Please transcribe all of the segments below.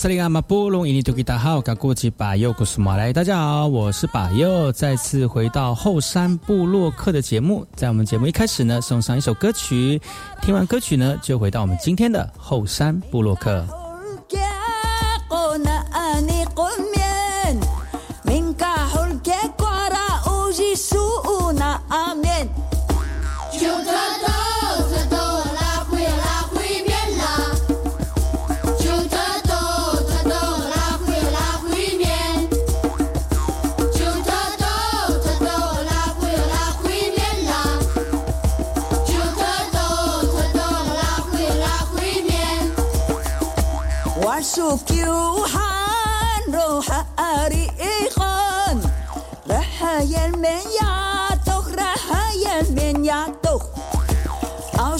萨利阿马波隆伊尼图吉达好，卡古吉把尤古斯马来，大家好，我是把尤，再次回到后山部落客的节目。在我们节目一开始呢，送上一首歌曲，听完歌曲呢，就回到我们今天的后山部落客。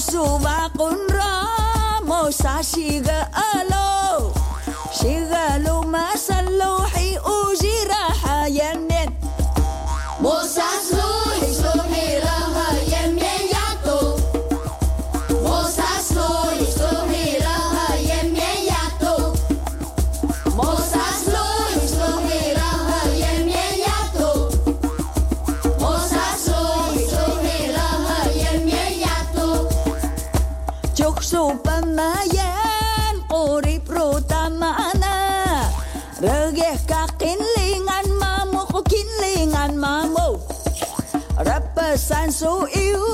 أو سواق رامو ساشيغا ألو sô iu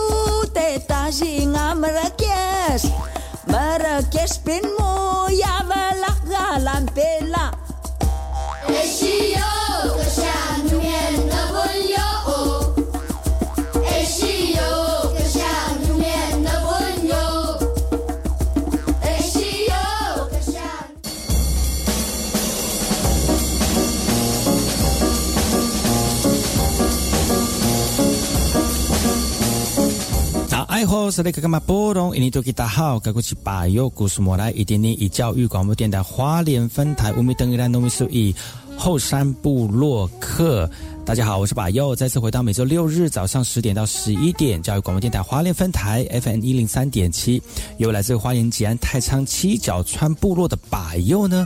te tazi nga merekjes. Merekjes pin moja. 是那个干嘛波动？印尼多吉大好，该过去把右故事莫来一点点以教育广播电台花莲分台乌米登伊兰农民数以后山部落客。大家好，我是把右，再次回到每周六日早上十点到十一点教育广播电台花莲分台 FM 一零三点七，由来自花莲吉安太仓七角川部落的把右呢。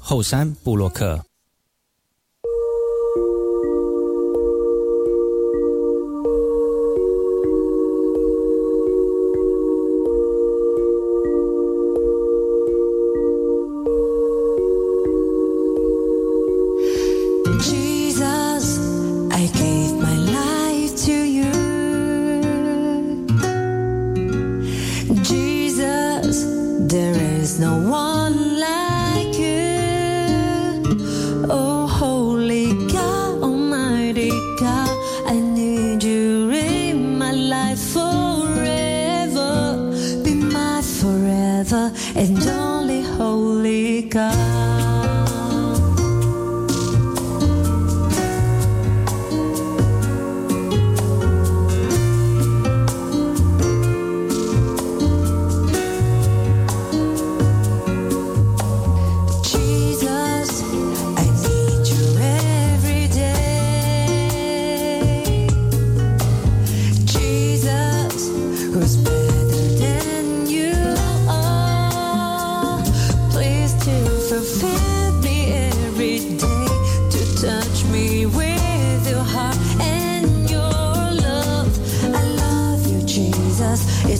后山布洛克。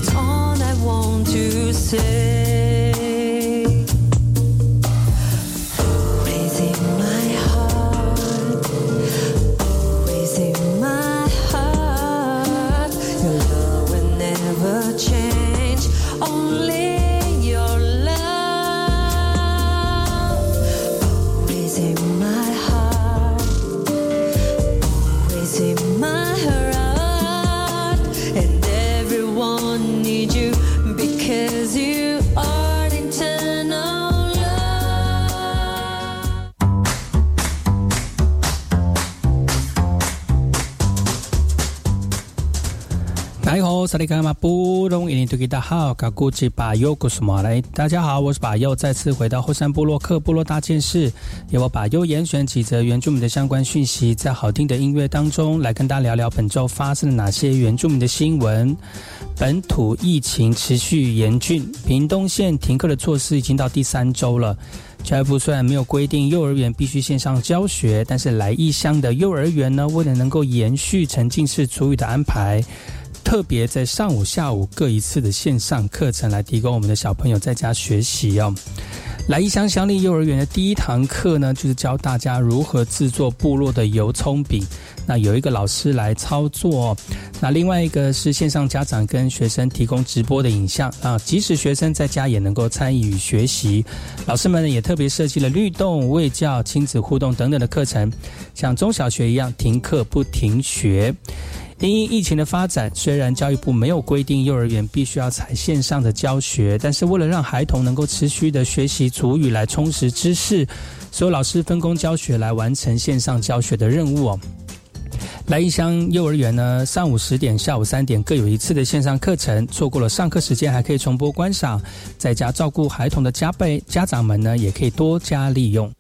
It's all I want to say. 萨利卡马布隆伊尼图吉达好，嘎古吉巴尤古斯马来，大家好，我是巴尤，再次回到后山部落克部落大件事，由我巴尤严选几则原住民的相关讯息，在好听的音乐当中来跟大家聊聊本周发生了哪些原住民的新闻。本土疫情持续严峻，屏东县停课的措施已经到第三周了。教育部虽然没有规定幼儿园必须线上教学，但是来义乡的幼儿园呢，为了能够延续沉浸式主语的安排。特别在上午、下午各一次的线上课程，来提供我们的小朋友在家学习哦。来一乡乡里幼儿园的第一堂课呢，就是教大家如何制作部落的油葱饼。那有一个老师来操作，那另外一个是线上家长跟学生提供直播的影像啊，即使学生在家也能够参与学习。老师们呢也特别设计了律动、卫教、亲子互动等等的课程，像中小学一样停课不停学。因疫情的发展，虽然教育部没有规定幼儿园必须要采线上的教学，但是为了让孩童能够持续的学习主语来充实知识，所有老师分工教学来完成线上教学的任务哦。来一乡幼儿园呢，上午十点、下午三点各有一次的线上课程，错过了上课时间还可以重播观赏，在家照顾孩童的家辈家长们呢，也可以多加利用。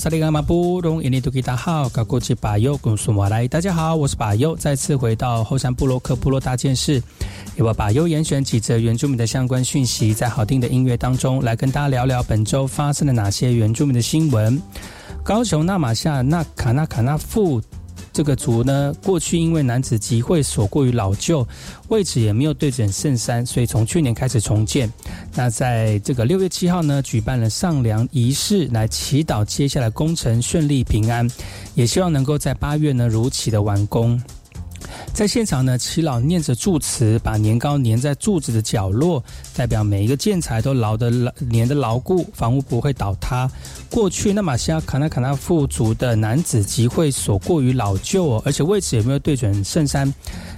萨利甘马布隆伊尼图吉达好，高国际巴尤恭苏马来，大家好，我是巴尤，再次回到后山布洛克部落大件事，由我巴尤严选几则原住民的相关讯息，在好听的音乐当中来跟大家聊聊本周发生了哪些原住民的新闻。高雄纳马夏纳卡纳卡纳富这个族呢，过去因为男子集会所过于老旧，位置也没有对准圣山，所以从去年开始重建。那在这个六月七号呢，举办了上梁仪式，来祈祷接下来工程顺利平安，也希望能够在八月呢如期的完工。在现场呢，齐老念着祝词，把年糕粘在柱子的角落，代表每一个建材都牢的粘的牢固，房屋不会倒塌。过去那马西亚卡纳卡纳富族的男子集会所过于老旧哦，而且位置也没有对准圣山。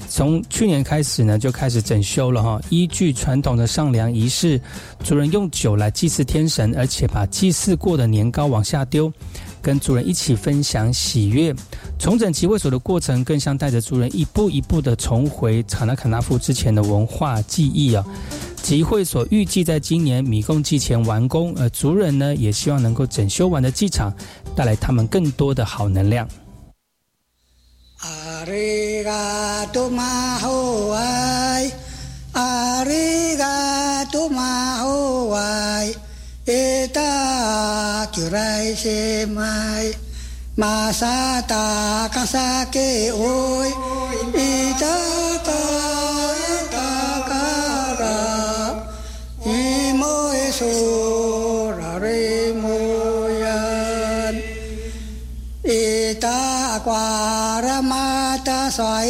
从去年开始呢，就开始整修了哈。依据传统的上梁仪式，族人用酒来祭祀天神，而且把祭祀过的年糕往下丢。跟族人一起分享喜悦，重整集会所的过程，更像带着族人一步一步的重回卡纳卡纳夫之前的文化记忆啊。集会所预计在今年米贡祭前完工，而族人呢也希望能够整修完的机场带来他们更多的好能量。 มาซาตากาซาเกโอยอิตาตาตาการาอิโมเอโซราเรโมยันอิตากวาระมาตาสอย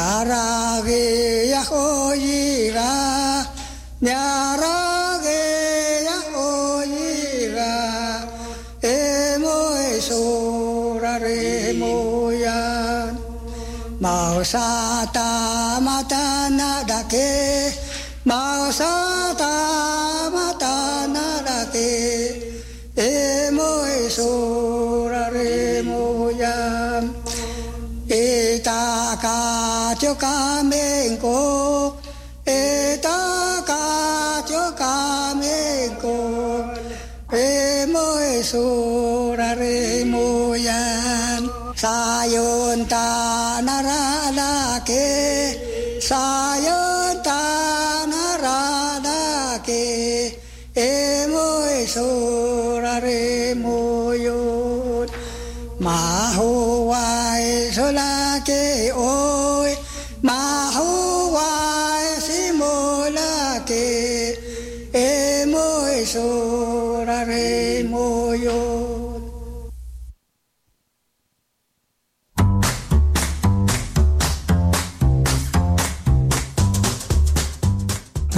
nyarage ya hoyira nyarage ya hoyira emo eso rare moyan mau का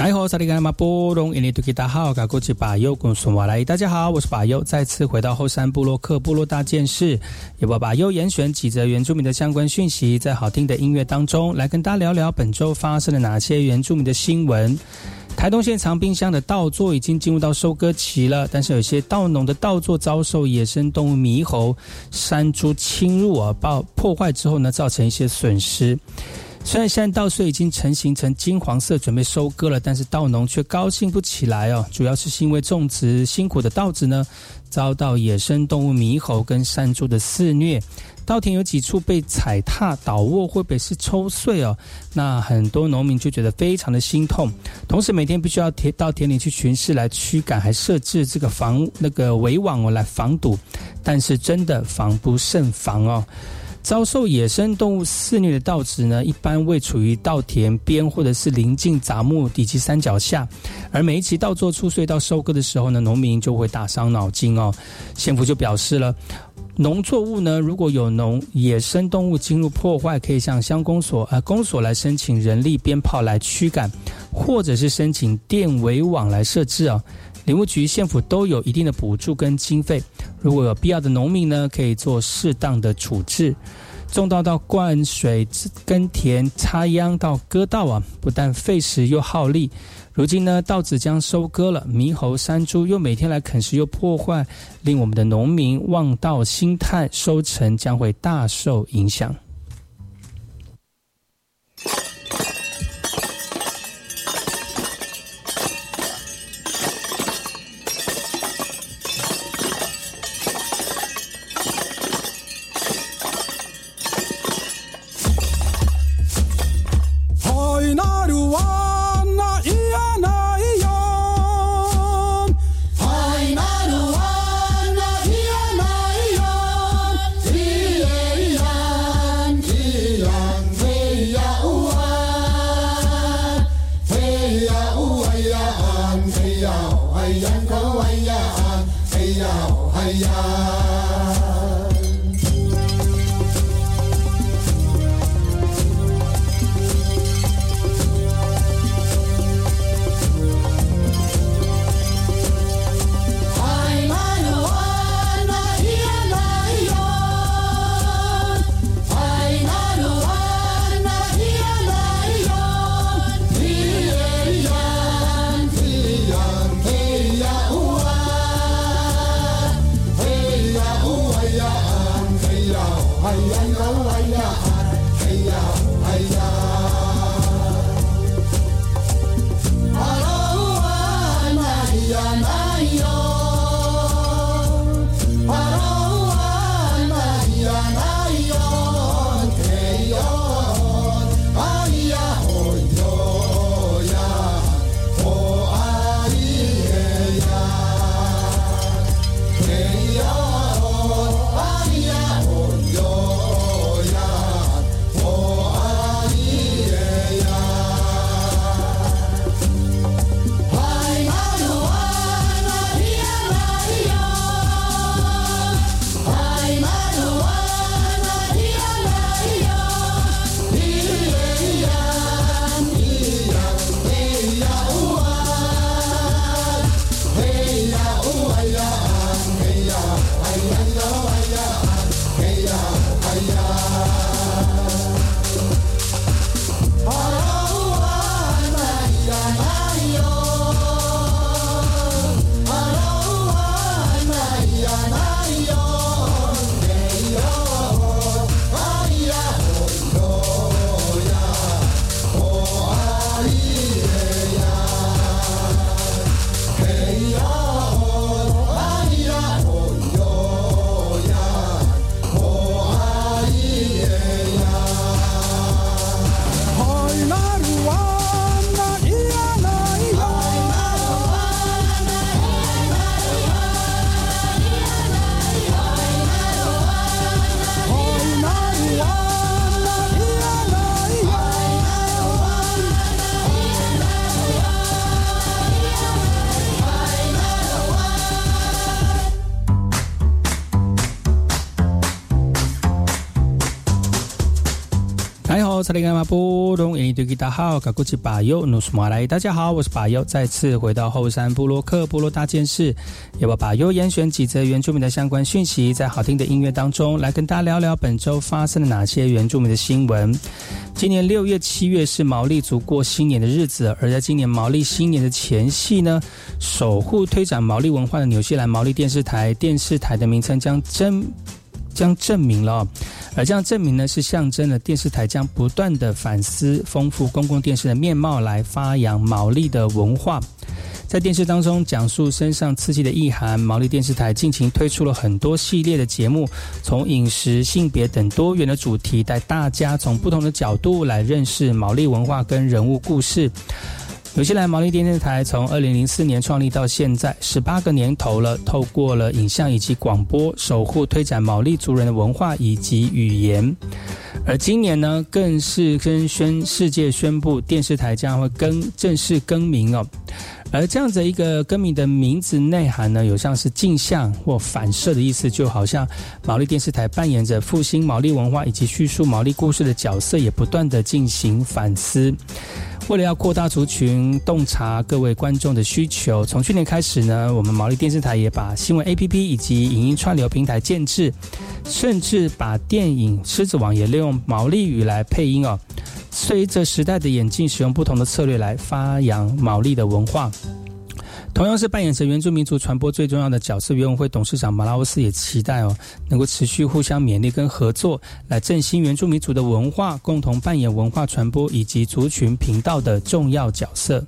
大家好，萨利甘马波隆，印尼土大号，嘎古吉巴尤贡苏瓦来。大家好，我是巴尤，再次回到后山部落克部落大件事，也把巴尤严选几则原住民的相关讯息，在好听的音乐当中来跟大家聊聊本周发生了哪些原住民的新闻。台东县长冰箱的稻作已经进入到收割期了，但是有些稻农的稻作遭受野生动物猕猴、山猪侵入而，爆破坏之后呢，造成一些损失。虽然现在稻穗已经成型成金黄色，准备收割了，但是稻农却高兴不起来哦。主要是因为种植辛苦的稻子呢，遭到野生动物猕猴跟山猪的肆虐。稻田有几处被踩踏、倒卧，或者是抽碎哦。那很多农民就觉得非常的心痛，同时每天必须要田到田里去巡视来驱赶，还设置这个防那个围网哦来防堵，但是真的防不胜防哦。遭受野生动物肆虐的稻子呢，一般位处于稻田边或者是临近杂木以及山脚下，而每一期稻作出穗到收割的时候呢，农民就会大伤脑筋哦。县府就表示了。农作物呢，如果有农野生动物进入破坏，可以向乡公所呃公所来申请人力鞭炮来驱赶，或者是申请电围网来设置啊。林务局、县府都有一定的补助跟经费，如果有必要的农民呢，可以做适当的处置。种稻到灌水、耕田、插秧到割稻啊，不但费时又耗力。如今呢，稻子将收割了，猕猴、山猪又每天来啃食又破坏，令我们的农民望道兴叹，收成将会大受影响。大家好，我是巴优，再次回到后山部落克部落大件事，要把巴优严选几则原住民的相关讯息，在好听的音乐当中来跟大家聊聊本周发生了哪些原住民的新闻。今年六月、七月是毛利族过新年的日子，而在今年毛利新年的前夕呢，守护推展毛利文化的纽西兰毛利电视台电视台的名称将真。将证明了，而这样证明呢，是象征了电视台将不断的反思、丰富公共电视的面貌，来发扬毛利的文化。在电视当中讲述身上刺激的意涵，毛利电视台近期推出了很多系列的节目，从饮食、性别等多元的主题，带大家从不同的角度来认识毛利文化跟人物故事。纽西兰毛利电视台从二零零四年创立到现在十八个年头了，透过了影像以及广播，守护推展毛利族人的文化以及语言。而今年呢，更是跟宣世界宣布，电视台将会更正式更名哦。而这样子一个更名的名字内涵呢，有像是镜像或反射的意思，就好像毛利电视台扮演着复兴毛利文化以及叙述毛利故事的角色，也不断的进行反思。为了要扩大族群，洞察各位观众的需求，从去年开始呢，我们毛利电视台也把新闻 APP 以及影音串流平台建制，甚至把电影《狮子王》也利用毛利语来配音哦。随着时代的演进，使用不同的策略来发扬毛利的文化。同样是扮演着原住民族传播最重要的角色，原委会董事长马拉乌斯也期待哦，能够持续互相勉励跟合作，来振兴原住民族的文化，共同扮演文化传播以及族群频道的重要角色。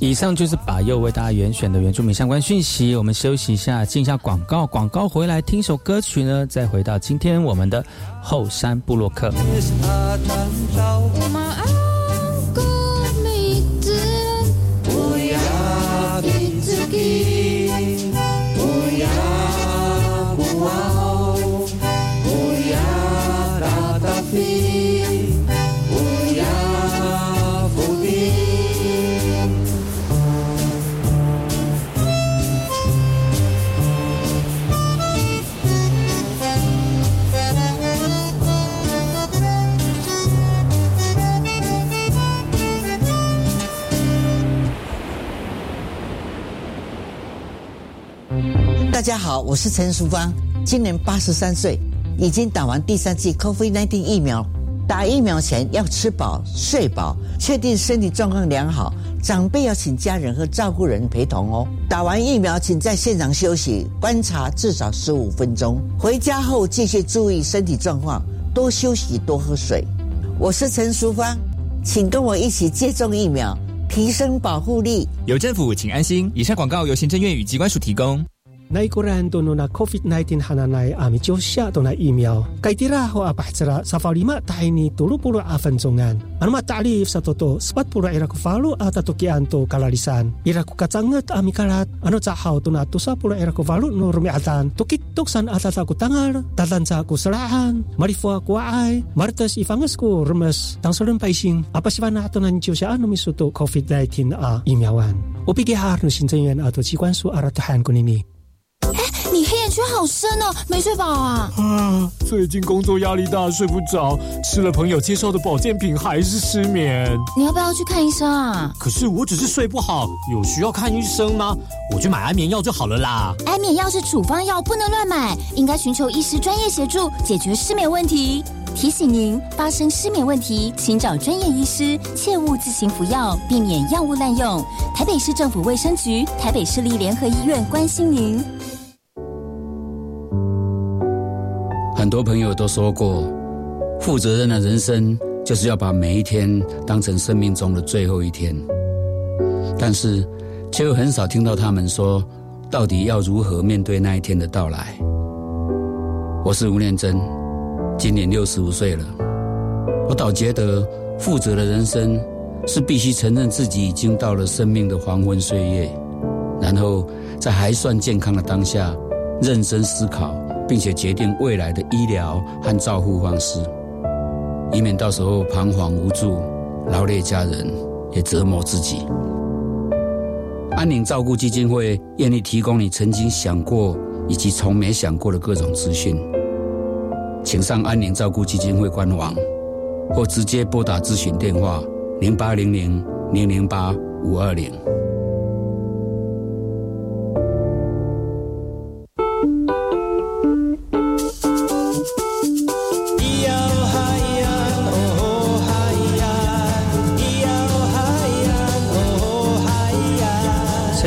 以上就是把右为大家原选的原住民相关讯息。我们休息一下，进一下广告。广告回来听首歌曲呢，再回到今天我们的后山部落客。大家好，我是陈淑芳，今年八十三岁，已经打完第三剂 COVID-19 疫苗。打疫苗前要吃饱、睡饱，确定身体状况良好。长辈要请家人和照顾人陪同哦。打完疫苗，请在现场休息观察至少十五分钟。回家后继续注意身体状况，多休息，多喝水。我是陈淑芳，请跟我一起接种疫苗，提升保护力。有政府，请安心。以上广告由行政院与机关署提供。奈果然都弄那 COVID-19 哈那奈阿米就下都那疫苗，该地啦或阿白子啦，沙发里嘛大你多鲁布鲁阿分钟安，阿嘛大力 sa toto sepat pura ira ku falu ata tukian to kalalisan ira ku kacanget ami kalat ano ca hau tu na tusa pura ira ku falu no rumi atan tukit tuksan ata sa ku tangar tatan sa ku selahan marifua ku ai martes ifanges ku remes tang solen paising apa si fana ato nan jiu sia anu misuto COVID-19 a 疫苗安，我比给哈尔行政院阿多机关署阿拉特汉古尼尼。你黑眼圈好深哦，没睡饱啊？啊，最近工作压力大，睡不着，吃了朋友介绍的保健品还是失眠。你要不要去看医生啊？可是我只是睡不好，有需要看医生吗？我去买安眠药就好了啦。安眠药是处方药，不能乱买，应该寻求医师专业协助，解决失眠问题。提醒您，发生失眠问题，请找专业医师，切勿自行服药，避免药物滥用。台北市政府卫生局、台北市立联合医院关心您。很多朋友都说过，负责任的人生就是要把每一天当成生命中的最后一天。但是，却又很少听到他们说，到底要如何面对那一天的到来。我是吴念真，今年六十五岁了。我倒觉得，负责的人生是必须承认自己已经到了生命的黄昏岁月，然后在还算健康的当下，认真思考。并且决定未来的医疗和照护方式，以免到时候彷徨无助，劳累家人，也折磨自己。安宁照顾基金会愿意提供你曾经想过以及从没想过的各种资讯，请上安宁照顾基金会官网，或直接拨打咨询电话零八零零零零八五二零。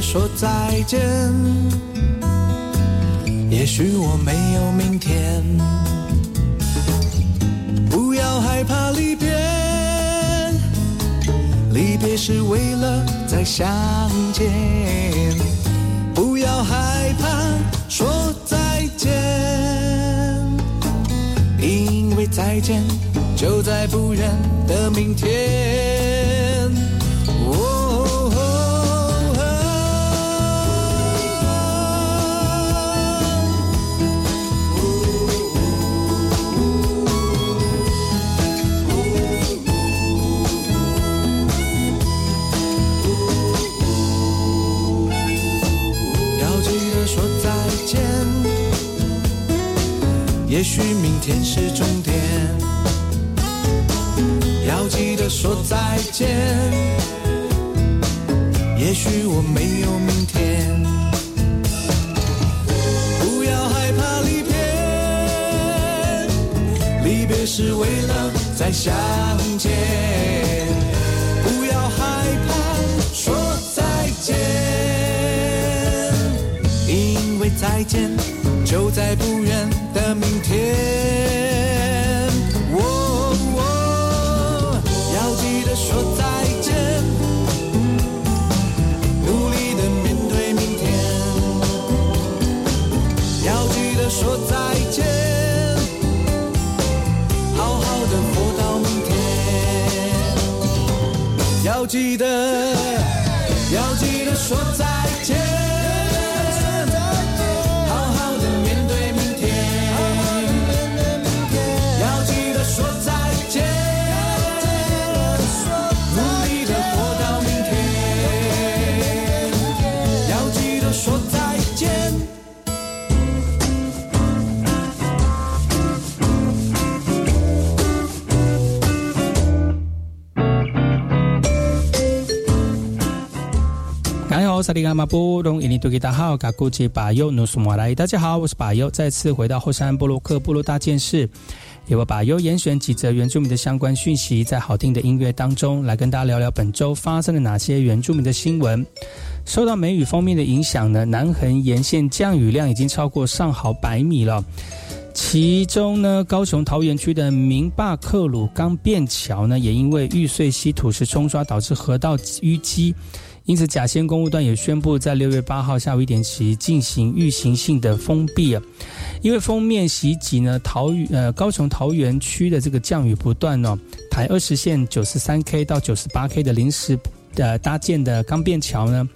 说再见，也许我没有明天。不要害怕离别，离别是为了再相见。不要害怕说再见。因为再见，就在不远的明天。许明天是终点。要记得说再见，也许我没有明天。不要害怕离别，离别是为了再相见。不要害怕说再见，因为再见就在不记得，要记得说再好，萨利伽马布隆伊尼多吉达好，嘎古吉巴尤努苏马来。大家好，我是巴尤，再次回到后山布鲁克布鲁大件事，由我巴尤严选几则原住民的相关讯息，在好听的音乐当中来跟大家聊聊本周发生了哪些原住民的新闻。受到梅雨封面的影响呢，南横沿线降雨量已经超过上好百米了。其中呢，高雄桃园区的明坝克鲁冈便桥呢，也因为玉碎溪土石冲刷导致河道淤积。因此，甲仙公务段也宣布在六月八号下午一点起进行预行性的封闭啊。因为封面袭击呢，桃呃高雄桃园区的这个降雨不断哦，台二十线九十三 K 到九十八 K 的临时呃搭建的钢便桥呢，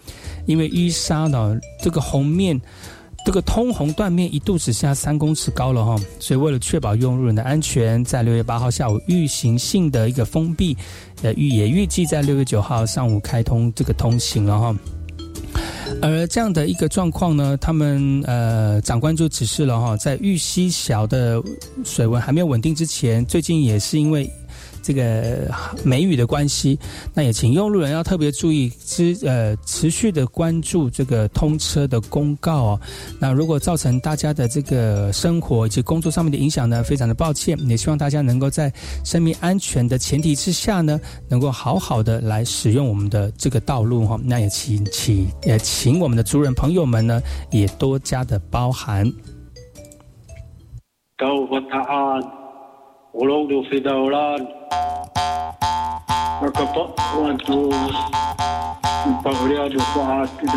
因为淤沙呢这个红面。这个通红断面一度只剩下三公尺高了哈，所以为了确保用路人的安全，在六月八号下午预行性的一个封闭，呃预也预计在六月九号上午开通这个通行了哈。而这样的一个状况呢，他们呃长官就指示了哈，在玉溪小的水文还没有稳定之前，最近也是因为。这个梅雨的关系，那也请用路人要特别注意，持呃持续的关注这个通车的公告哦。那如果造成大家的这个生活以及工作上面的影响呢，非常的抱歉，也希望大家能够在生命安全的前提之下呢，能够好好的来使用我们的这个道路哈。那也请请也请我们的族人朋友们呢，也多加的包涵。ulang long du fil Maka pak Je ne peux pas prendre tout. Je ne peux Pak prendre tout. Je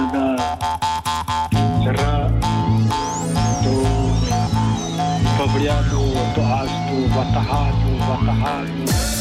ne peux pas prendre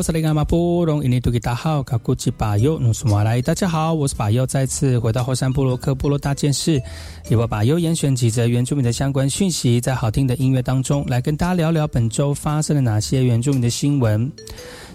我是那个马布隆，印尼多吉大号卡古吉巴尤努苏马来。大家好，我是巴尤，再次回到后山部落克部落大件事，由我巴尤严选几则原住民的相关讯息，在好听的音乐当中来跟大家聊聊本周发生了哪些原住民的新闻。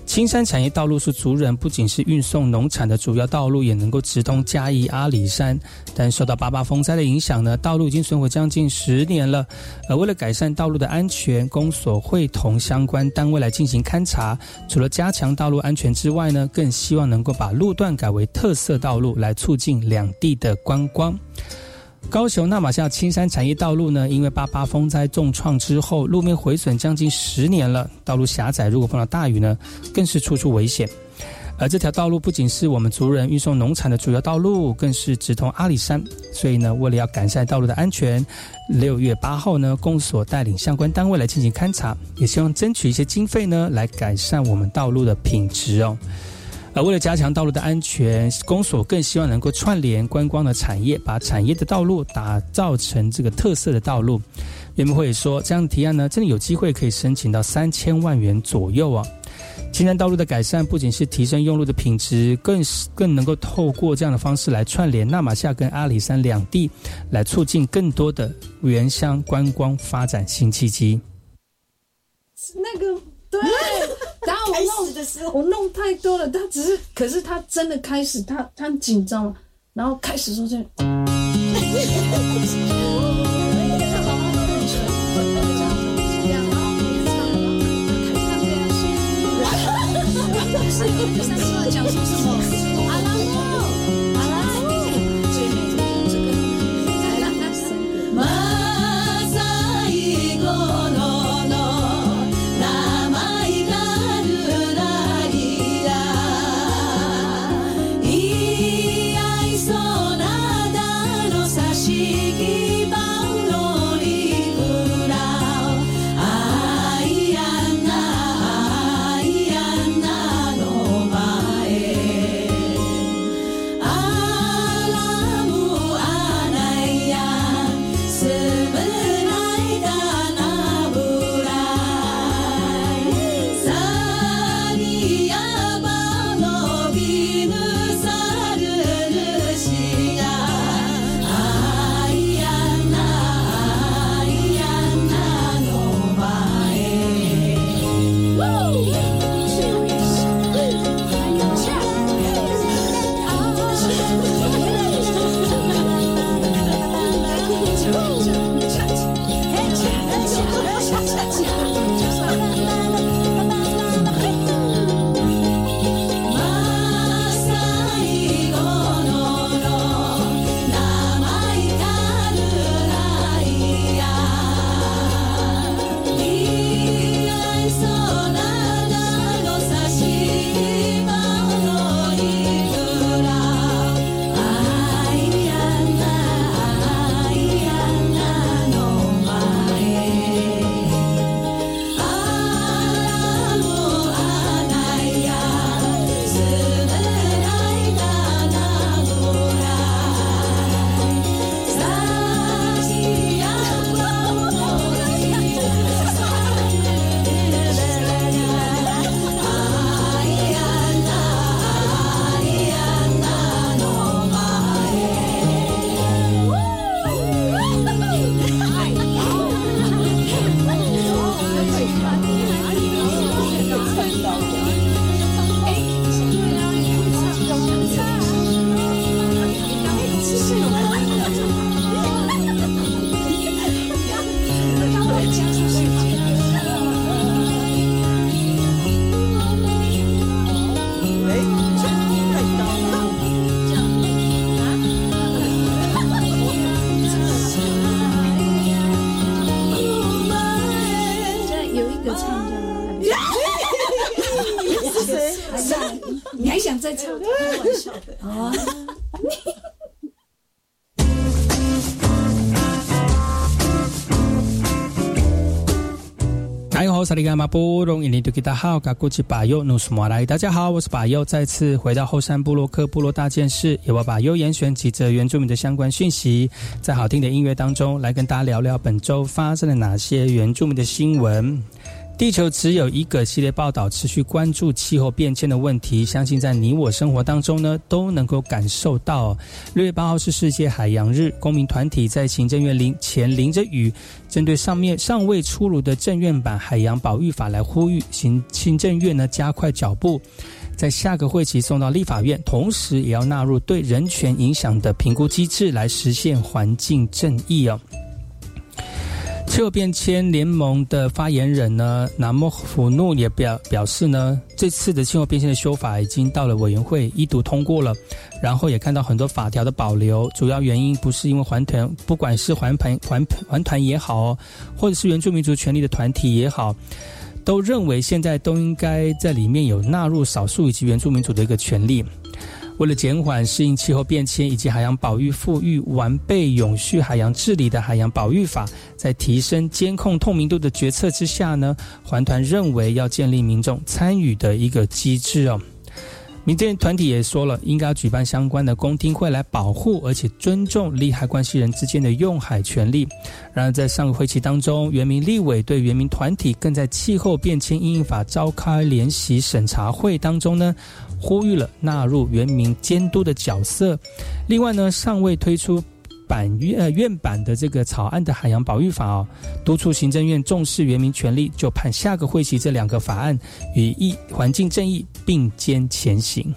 青山产业道路是族人不仅是运送农产的主要道路，也能够直通嘉义阿里山。但受到八八风灾的影响呢，道路已经损毁将近十年了。而为了改善道路的安全，公所会同相关单位来进行勘查。除了加强道路安全之外呢，更希望能够把路段改为特色道路，来促进两地的观光。高雄纳马夏青山产业道路呢，因为八八风灾重创之后，路面毁损将近十年了，道路狭窄，如果碰到大雨呢，更是处处危险。而这条道路不仅是我们族人运送农产的主要道路，更是直通阿里山。所以呢，为了要改善道路的安全，六月八号呢，公所带领相关单位来进行勘查，也希望争取一些经费呢，来改善我们道路的品质哦。而为了加强道路的安全，公所更希望能够串联观光的产业，把产业的道路打造成这个特色的道路。园博会说，这样的提案呢，真的有机会可以申请到三千万元左右啊。青山道路的改善不仅是提升用路的品质，更是更能够透过这样的方式来串联纳马夏跟阿里山两地，来促进更多的原乡观光发展新契机。那个对，然后我弄我弄太多了，他只是，可是他真的开始，他他很紧张了，然后开始说这。是大家好，我是巴佑，再次回到后山部落克部落大件事，由我巴尤严选几则原住民的相关讯息，在好听的音乐当中来跟大家聊聊本周发生了哪些原住民的新闻。地球只有一个系列报道，持续关注气候变迁的问题。相信在你我生活当中呢，都能够感受到。六月八号是世界海洋日，公民团体在行政院淋前淋着雨，针对上面尚未出炉的政院版海洋保育法来呼吁行行政院呢加快脚步，在下个会期送到立法院，同时也要纳入对人权影响的评估机制，来实现环境正义哦。气候变迁联盟的发言人呢，南莫福努也表表示呢，这次的气候变迁的修法已经到了委员会一读通过了，然后也看到很多法条的保留，主要原因不是因为环团，不管是环团环环团也好，或者是原住民族权利的团体也好，都认为现在都应该在里面有纳入少数以及原住民族的一个权利。为了减缓适应气候变迁以及海洋保育富裕完备永续海洋治理的海洋保育法，在提升监控透明度的决策之下呢，环团认为要建立民众参与的一个机制哦。民间团体也说了，应该要举办相关的公听会来保护而且尊重利害关系人之间的用海权利。然而，在上个会期当中，原民立委对原民团体更在气候变迁应应法召开联席审查会当中呢，呼吁了纳入原民监督的角色。另外呢，尚未推出版院呃院版的这个草案的海洋保育法哦，督促行政院重视原民权利，就判下个会期这两个法案与一环境正义并肩前行。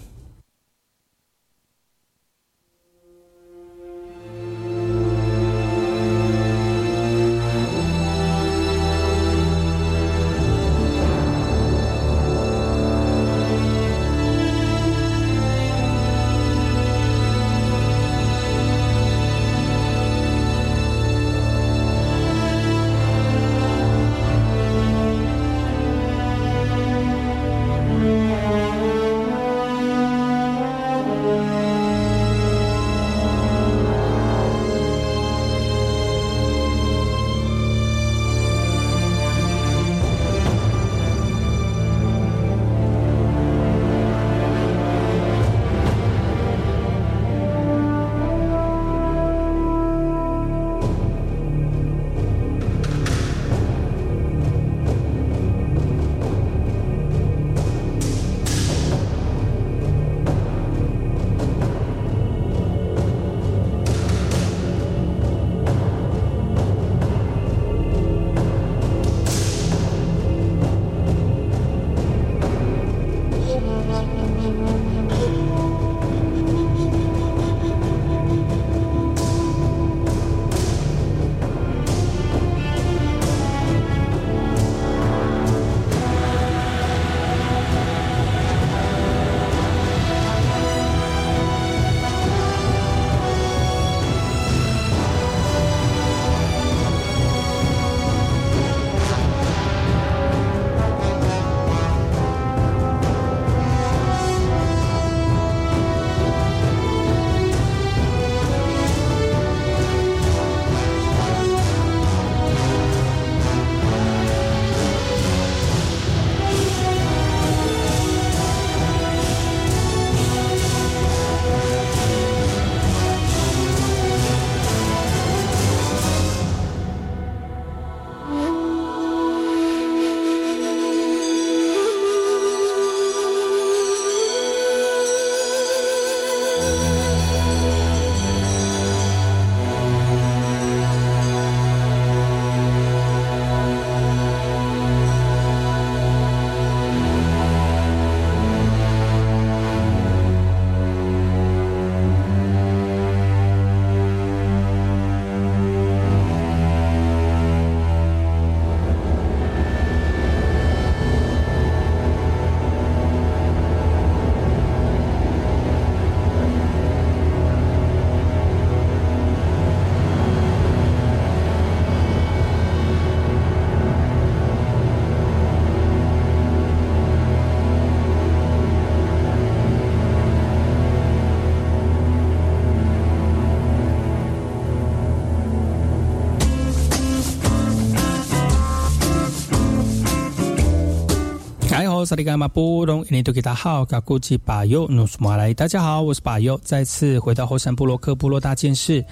萨利伽马布隆，印尼多吉达好，卡古吉巴尤努苏马来，大家好，我是巴尤，再次回到后山部落克部落大件事。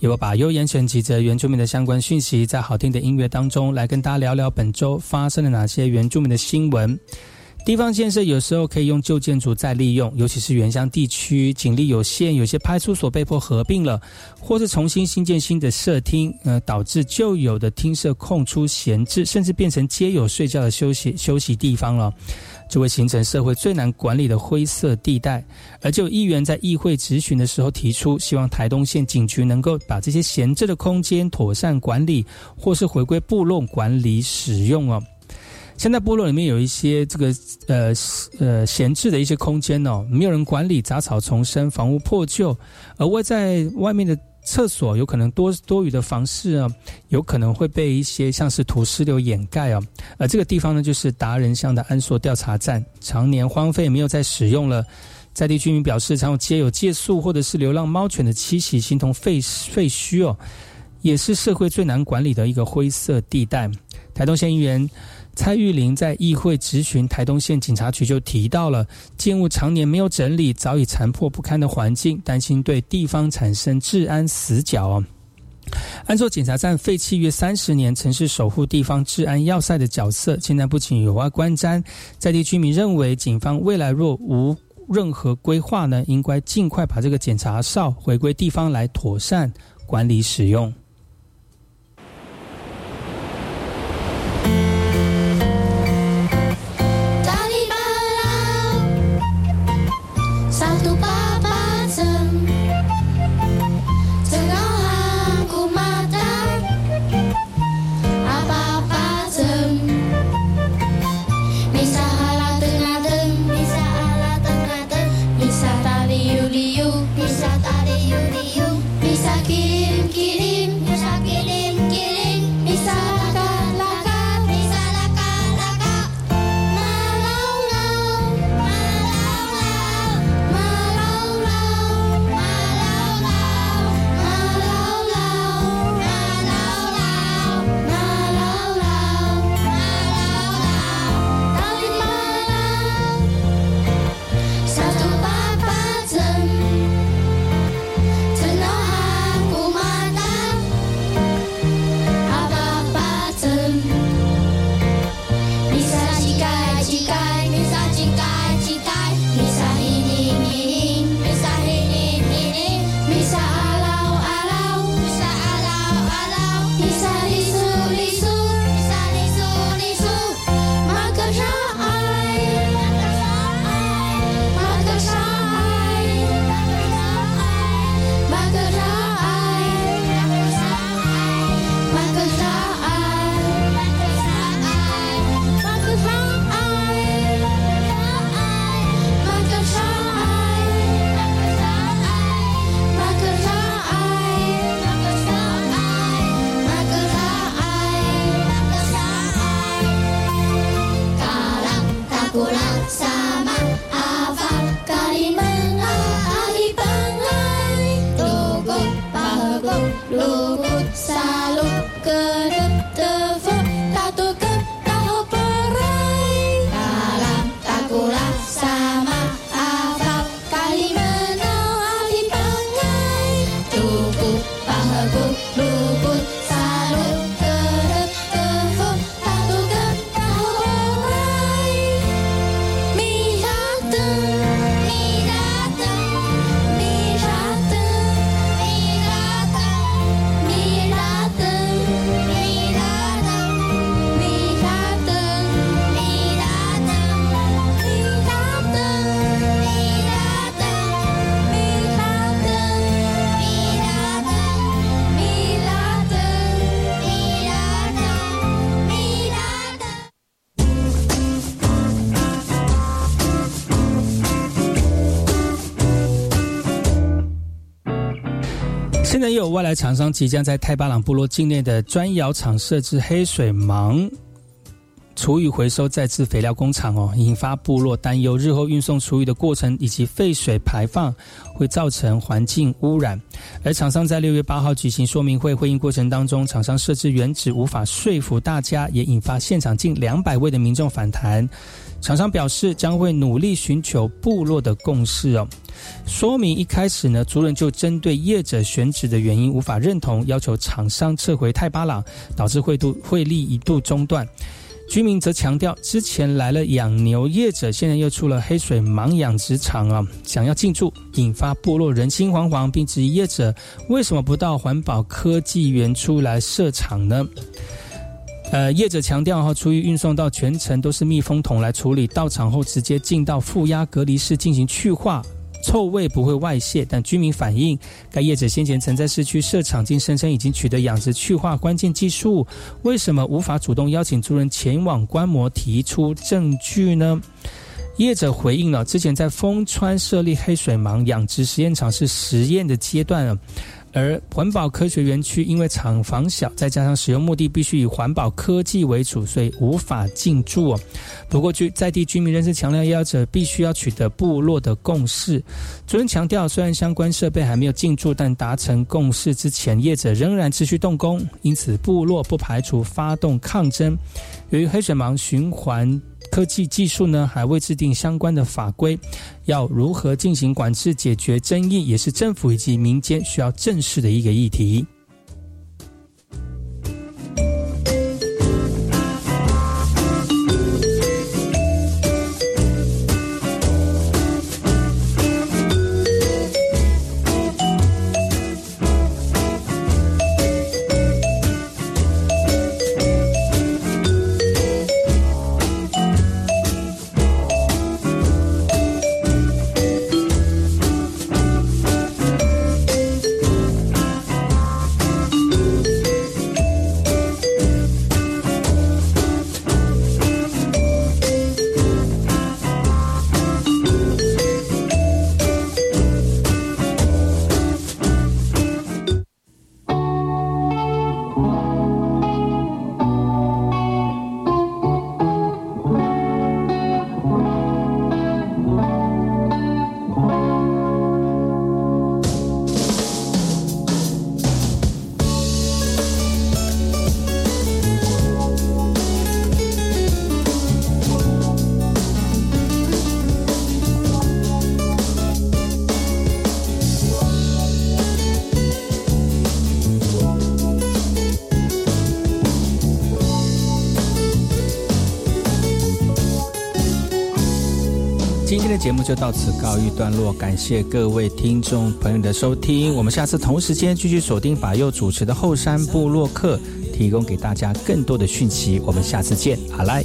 由我把优言选几则原住民的相关讯息，在好听的音乐当中来跟大家聊聊本周发生了哪些原住民的新闻。地方建设有时候可以用旧建筑再利用，尤其是原乡地区警力有限，有些派出所被迫合并了，或是重新新建新的社厅，呃，导致旧有的厅舍空出闲置，甚至变成街友睡觉的休息休息地方了，就会形成社会最难管理的灰色地带。而就议员在议会质询的时候提出，希望台东县警局能够把这些闲置的空间妥善管理，或是回归部落管理使用哦。现在部落里面有一些这个呃呃闲置的一些空间哦，没有人管理，杂草丛生，房屋破旧，而外在外面的厕所有可能多多余的房室啊，有可能会被一些像是土石流掩盖哦。而这个地方呢，就是达人乡的安索调查站，常年荒废，没有再使用了。在地居民表示，常有街有借宿或者是流浪猫犬的栖息，形同废废墟哦，也是社会最难管理的一个灰色地带。台东县议员。蔡玉玲在议会质询台东县警察局就提到了建物常年没有整理，早已残破不堪的环境，担心对地方产生治安死角哦。安座检查站废弃约三十年，曾是守护地方治安要塞的角色，现在不仅有碍观瞻，在地居民认为，警方未来若无任何规划呢，应该尽快把这个检查哨回归地方来妥善管理使用。外来厂商即将在泰巴朗部落境内的砖窑厂设置黑水芒厨余回收再制肥料工厂哦，引发部落担忧，日后运送厨余的过程以及废水排放会造成环境污染。而厂商在六月八号举行说明会，会议过程当中，厂商设置原址无法说服大家，也引发现场近两百位的民众反弹。厂商表示将会努力寻求部落的共识哦。说明一开始呢，族人就针对业者选址的原因无法认同，要求厂商撤回泰巴朗，导致会度会力一度中断。居民则强调，之前来了养牛业者，现在又出了黑水盲养殖场啊，想要进驻，引发部落人心惶惶，并质疑业者为什么不到环保科技园区来设厂呢？呃，业者强调哈，厨余运送到全程都是密封桶来处理，到场后直接进到负压隔离室进行去化。臭味不会外泄，但居民反映，该业者先前曾在市区设厂，并声称已经取得养殖去化关键技术，为什么无法主动邀请族人前往观摩，提出证据呢？业者回应了，之前在丰川设立黑水芒养殖实验场是实验的阶段了。而环保科学园区因为厂房小，再加上使用目的必须以环保科技为主，所以无法进驻。不过，据在地居民人士强调，要者必须要取得部落的共识。主任强调，虽然相关设备还没有进驻，但达成共识之前，业者仍然持续动工，因此部落不排除发动抗争。由于黑水芒循环。科技技术呢还未制定相关的法规，要如何进行管制解决争议，也是政府以及民间需要正视的一个议题。节目就到此告一段落，感谢各位听众朋友的收听。我们下次同时间继续锁定法佑主持的后山部落客，提供给大家更多的讯息。我们下次见，好来。